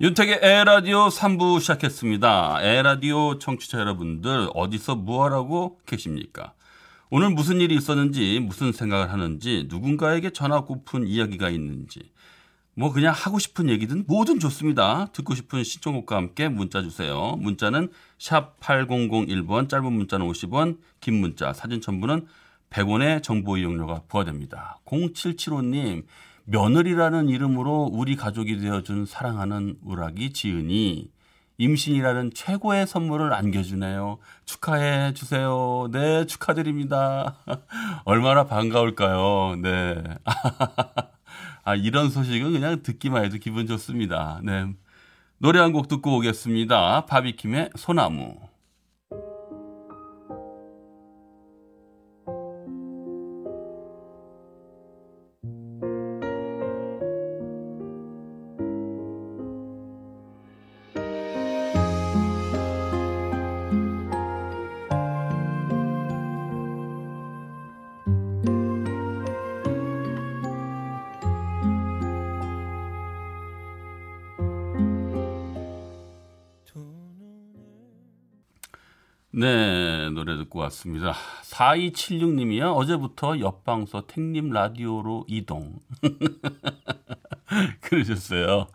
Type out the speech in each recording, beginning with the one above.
윤택의 에라디오 3부 시작했습니다. 에라디오 청취자 여러분들 어디서 무엇하고 계십니까? 오늘 무슨 일이 있었는지 무슨 생각을 하는지 누군가에게 전하고픈 이야기가 있는지 뭐 그냥 하고 싶은 얘기든 뭐든 좋습니다. 듣고 싶은 신청곡과 함께 문자 주세요. 문자는 샵 8001번 짧은 문자는 50원 긴 문자 사진 첨부는 100원의 정보 이용료가 부과됩니다. 0775님 며느리라는 이름으로 우리 가족이 되어준 사랑하는 우락이 지은이 임신이라는 최고의 선물을 안겨주네요. 축하해 주세요. 네, 축하드립니다. 얼마나 반가울까요? 네. 아, 이런 소식은 그냥 듣기만 해도 기분 좋습니다. 네. 노래 한 곡 듣고 오겠습니다. 바비킴의 소나무. 네, 노래 듣고 왔습니다. 4276님이요. 어제부터 옆방서 택님 라디오로 이동. 그러셨어요.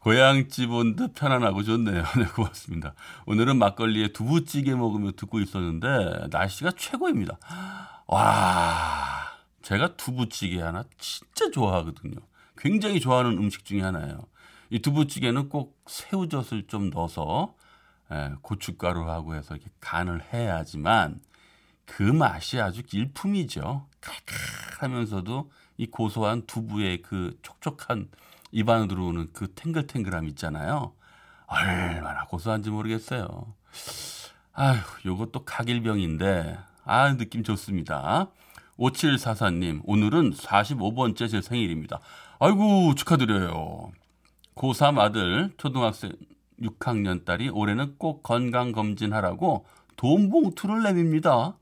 고향집 온 듯 편안하고 좋네요. 네, 고맙습니다. 오늘은 막걸리에 두부찌개 먹으며 듣고 있었는데 날씨가 최고입니다. 와, 제가 두부찌개 하나 진짜 좋아하거든요. 굉장히 좋아하는 음식 중에 하나예요. 이 두부찌개는 꼭 새우젓을 좀 넣어서 예, 고춧가루하고 해서 이렇게 간을 해야지만 그 맛이 아주 일품이죠. 칼칼하면서도 이 고소한 두부의 그 촉촉한 입안으로 들어오는 그 탱글탱글함 있잖아요. 얼마나 고소한지 모르겠어요. 아휴, 요것도 각일병인데, 아, 느낌 좋습니다. 5744님, 오늘은 45번째 제 생일입니다. 아이고, 축하드려요. 고3 아들, 초등학생 6학년 딸이 올해는 꼭 건강검진하라고 돈 봉투를 내밉니다.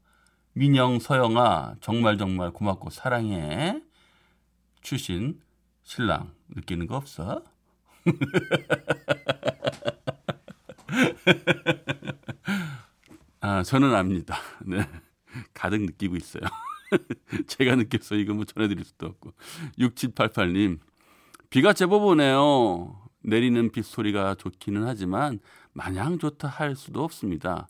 민영, 서영아, 정말 정말 고맙고 사랑해. 추신, 신랑, 느끼는 거 없어? 아, 저는 압니다. 네. 가득 느끼고 있어요. 제가 느껴서 이거 뭐 전해드릴 수도 없고. 6788님, 비가 제법 오네요. 내리는 빗소리가 좋기는 하지만 마냥 좋다 할 수도 없습니다.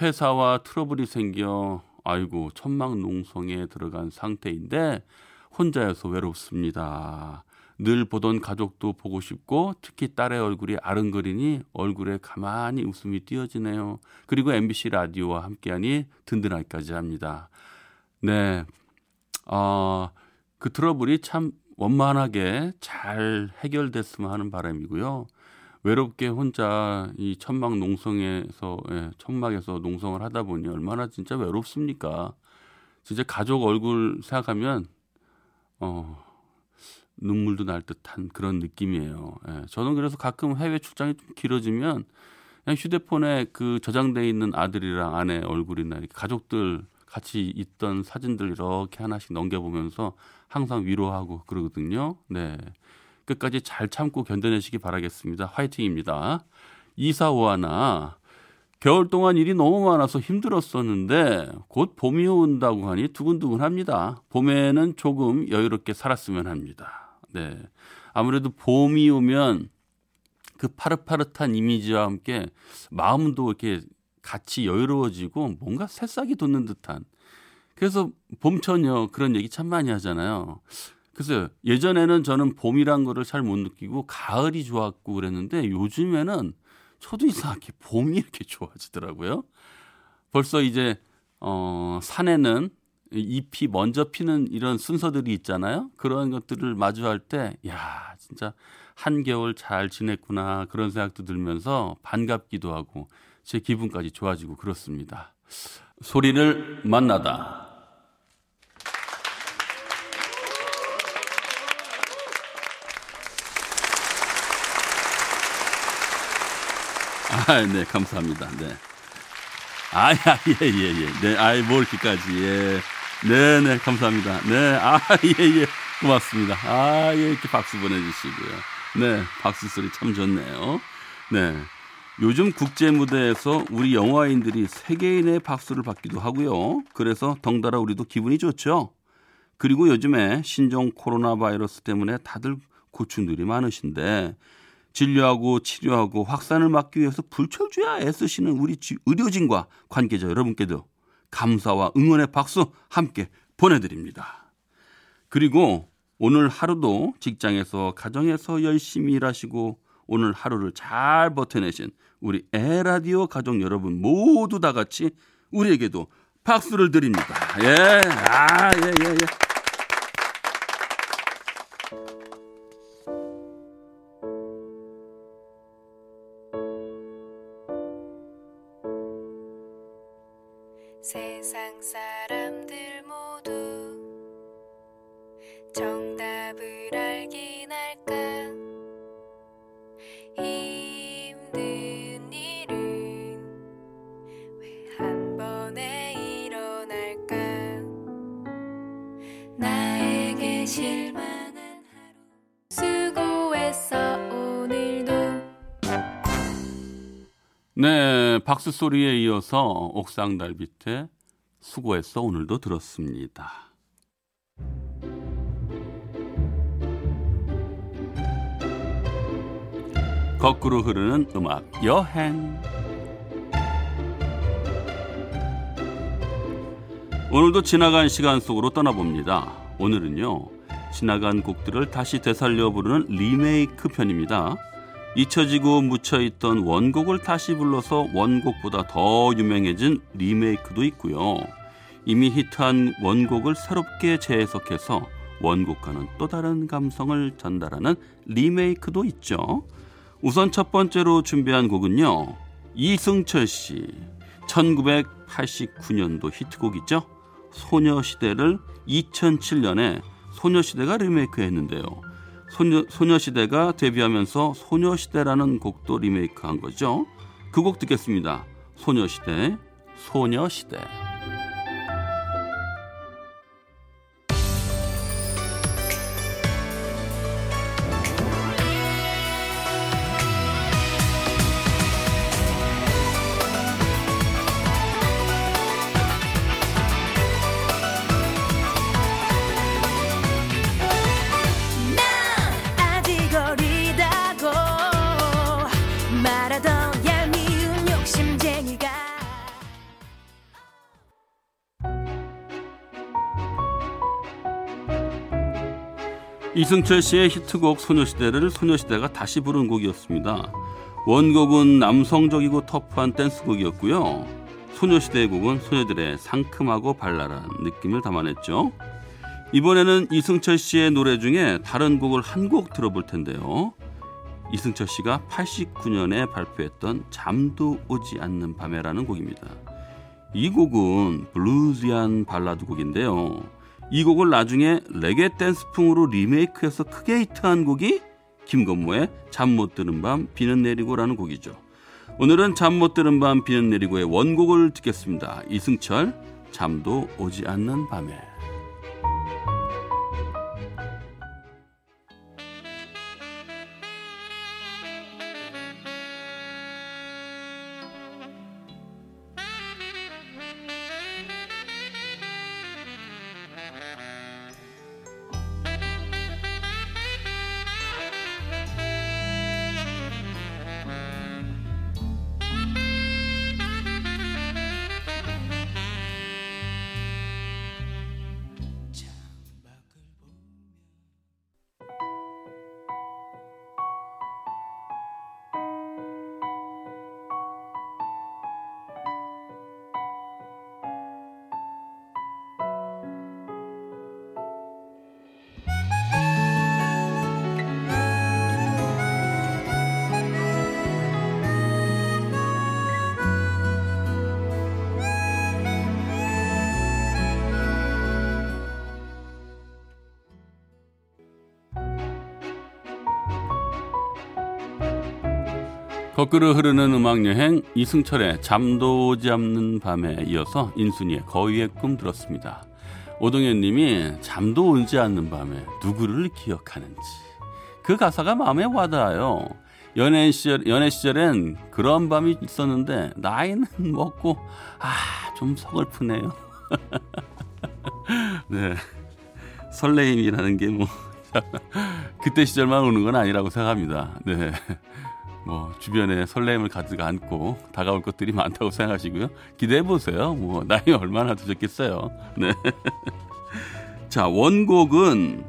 회사와 트러블이 생겨 아이고 천막 농성에 들어간 상태인데 혼자여서 외롭습니다. 늘 보던 가족도 보고 싶고 특히 딸의 얼굴이 아른거리니 얼굴에 가만히 웃음이 띄어지네요. 그리고 MBC 라디오와 함께하니 든든하기까지 합니다. 네, 어, 그 트러블이 참 원만하게 잘 해결됐으면 하는 바람이고요. 외롭게 혼자 이 천막 농성에서 예, 천막에서 농성을 하다 보니 얼마나 진짜 외롭습니까? 진짜 가족 얼굴 생각하면 어 눈물도 날 듯한 그런 느낌이에요. 예, 저는 그래서 가끔 해외 출장이 좀 길어지면 그냥 휴대폰에 그 저장돼 있는 아들이랑 아내 얼굴이나 이렇게 가족들 같이 있던 사진들 이렇게 하나씩 넘겨보면서 항상 위로하고 그러거든요. 네. 끝까지 잘 참고 견뎌내시기 바라겠습니다. 화이팅입니다. 이사오하나 겨울 동안 일이 너무 많아서 힘들었었는데 곧 봄이 온다고 하니 두근두근 합니다. 봄에는 조금 여유롭게 살았으면 합니다. 네. 아무래도 봄이 오면 그 파릇파릇한 이미지와 함께 마음도 이렇게 같이 여유로워지고 뭔가 새싹이 돋는 듯한 그래서 봄처녀 그런 얘기 참 많이 하잖아요. 그래서 예전에는 저는 봄이란 거를 잘 못 느끼고 가을이 좋았고 그랬는데 요즘에는 저도 이상하게 봄이 이렇게 좋아지더라고요. 벌써 이제 어 산에는 잎이 먼저 피는 이런 순서들이 있잖아요. 그런 것들을 마주할 때, 야, 진짜 한겨울 잘 지냈구나. 그런 생각도 들면서 반갑기도 하고 제 기분까지 좋아지고 그렇습니다. 소리를 만나다. 아, 네, 감사합니다. 네. 아, 예, 예, 예. 네, 예, 아이, 뭐, 이렇게까지. 예. 네, 네, 감사합니다. 네, 아, 예, 예. 고맙습니다. 아, 예, 이렇게 박수 보내주시고요. 네, 박수 소리 참 좋네요. 네. 요즘 국제 무대에서 우리 영화인들이 세계인의 박수를 받기도 하고요. 그래서 덩달아 우리도 기분이 좋죠. 그리고 요즘에 신종 코로나 바이러스 때문에 다들 고충들이 많으신데 진료하고 치료하고 확산을 막기 위해서 불철주야 애쓰시는 우리 의료진과 관계자 여러분께도 감사와 응원의 박수 함께 보내드립니다. 그리고 오늘 하루도 직장에서 가정에서 열심히 일하시고 오늘 하루를 잘 버텨내신 우리 에라디오 가족 여러분 모두 다 같이 우리에게도 박수를 드립니다. 예, 아, 예, 예, 예. 세상 사람들 모두 정 네, 박수 소리에 이어서 옥상 달빛에 수고했어 오늘도 들었습니다. 거꾸로 흐르는 음악 여행. 오늘도 지나간 시간 속으로 떠나봅니다. 오늘은요, 지나간 곡들을 다시 되살려 부르는 리메이크 편입니다. 잊혀지고 묻혀있던 원곡을 다시 불러서 원곡보다 더 유명해진 리메이크도 있고요. 이미 히트한 원곡을 새롭게 재해석해서 원곡과는 또 다른 감성을 전달하는 리메이크도 있죠. 우선 첫 번째로 준비한 곡은요. 이승철 씨 1989년도 히트곡이죠. 소녀시대를 2007년에 소녀시대가 리메이크 했는데요. 소녀, 소녀시대가 데뷔하면서 소녀시대라는 곡도 리메이크 한 거죠. 그 곡 듣겠습니다. 소녀시대, 소녀시대. 이승철 씨의 히트곡 소녀시대를 소녀시대가 다시 부른 곡이었습니다. 원곡은 남성적이고 터프한 댄스곡이었고요. 소녀시대의 곡은 소녀들의 상큼하고 발랄한 느낌을 담아냈죠. 이번에는 이승철 씨의 노래 중에 다른 곡을 한 곡 들어볼 텐데요. 이승철 씨가 89년에 발표했던 잠도 오지 않는 밤에라는 곡입니다. 이 곡은 블루지한 발라드 곡인데요. 이 곡을 나중에 레게 댄스풍으로 리메이크해서 크게 히트한 곡이 김건모의 잠 못 드는 밤 비는 내리고라는 곡이죠. 오늘은 잠 못 드는 밤 비는 내리고의 원곡을 듣겠습니다. 이승철 잠도 오지 않는 밤에. 거꾸로 흐르는 음악 여행 이승철의 잠도 오지 않는 밤에 이어서 인순이의 거위의 꿈 들었습니다. 오동현 님이 잠도 오지 않는 밤에 누구를 기억하는지 그 가사가 마음에 와닿아요. 연애 시절 연애 시절엔 그런 밤이 있었는데 나이는 먹고 아 좀 서글프네요. 네. 설레임이라는 게 뭐 그때 시절만 오는 건 아니라고 생각합니다. 네. 뭐 주변에 설렘을 가득 안고 다가올 것들이 많다고 생각하시고요. 기대해 보세요. 뭐 나이 얼마나 드셨겠어요. 네. 자, 원곡은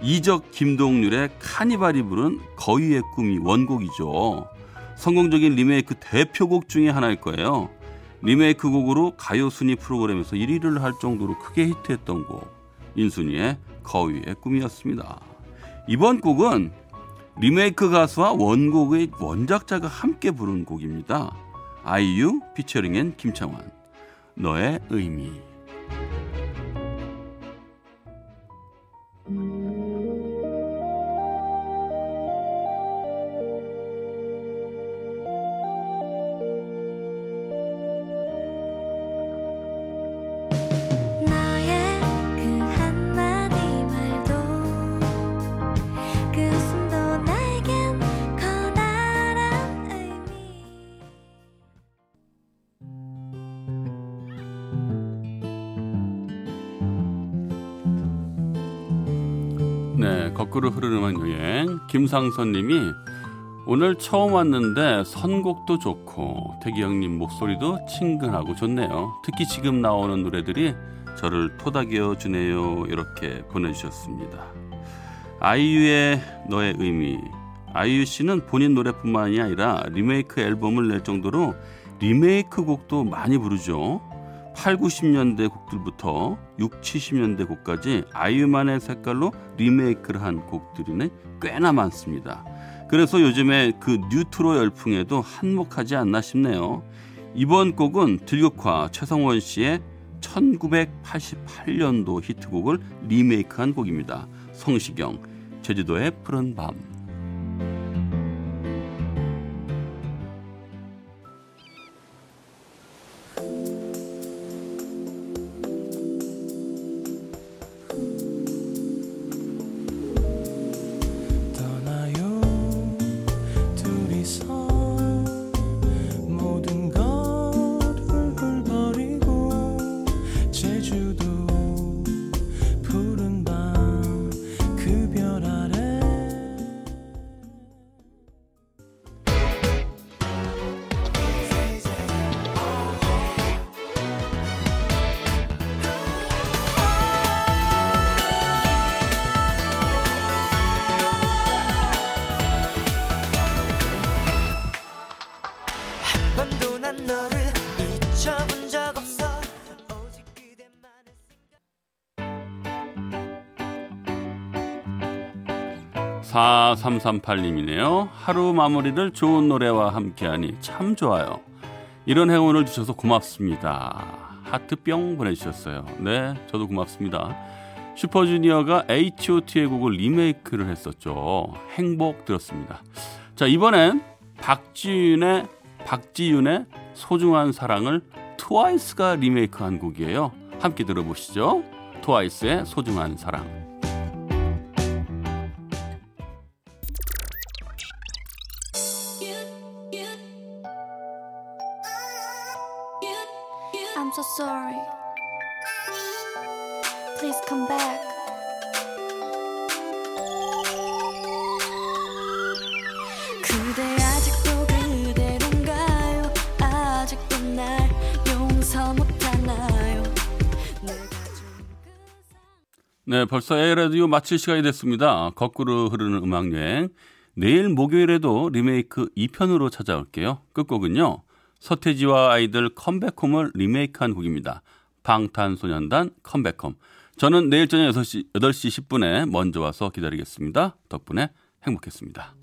이적 김동률의 카니발이 부른 거위의 꿈이 원곡이죠. 성공적인 리메이크 대표곡 중에 하나일 거예요. 리메이크 곡으로 가요 순위 프로그램에서 1위를 할 정도로 크게 히트했던 곡 인순이의 거위의 꿈이었습니다. 이번 곡은 리메이크 가수와 원곡의 원작자가 함께 부른 곡입니다. 아이유 피처링엔 김창완 너의 의미 거꾸로 흐르는 여행 김상선 님이 오늘 처음 왔는데 선곡도 좋고 태기 형님 목소리도 친근하고 좋네요. 특히 지금 나오는 노래들이 저를 토닥여 주네요. 이렇게 보내주셨습니다. 아이유의 너의 의미. 아이유 씨는 본인 노래뿐만이 아니라 리메이크 앨범을 낼 정도로 리메이크 곡도 많이 부르죠. 8, 90년대 곡들부터 6, 70년대 곡까지 아이유만의 색깔로 리메이크를 한 곡들이 꽤나 많습니다. 그래서 요즘에 그 뉴트로 열풍에도 한몫하지 않나 싶네요. 이번 곡은 들국화 최성원 씨의 1988년도 히트곡을 리메이크한 곡입니다. 성시경, 제주도의 푸른 밤. 번도 난 너를 잊혀본 적 없어 오직 그대만의 4338님이네요. 하루 마무리를 좋은 노래와 함께하니 참 좋아요. 이런 행운을 주셔서 고맙습니다. 하트 뿅 보내주셨어요. 네, 저도 고맙습니다. 슈퍼주니어가 H.O.T의 곡을 리메이크를 했었죠. 행복 들었습니다. 자, 이번엔 박지윤의, 박지윤의 소중한 사랑을 트와이스가 리메이크한 곡이에요. 함께 들어보시죠. 트와이스의 소중한 사랑. 네, 벌써 에라디오 마칠 시간이 됐습니다. 거꾸로 흐르는 음악 여행. 내일 목요일에도 리메이크 2편으로 찾아올게요. 끝곡은요. 서태지와 아이들 컴백홈을 리메이크한 곡입니다. 방탄소년단 컴백홈. 저는 내일 저녁 6시, 8시 10분에 먼저 와서 기다리겠습니다. 덕분에 행복했습니다.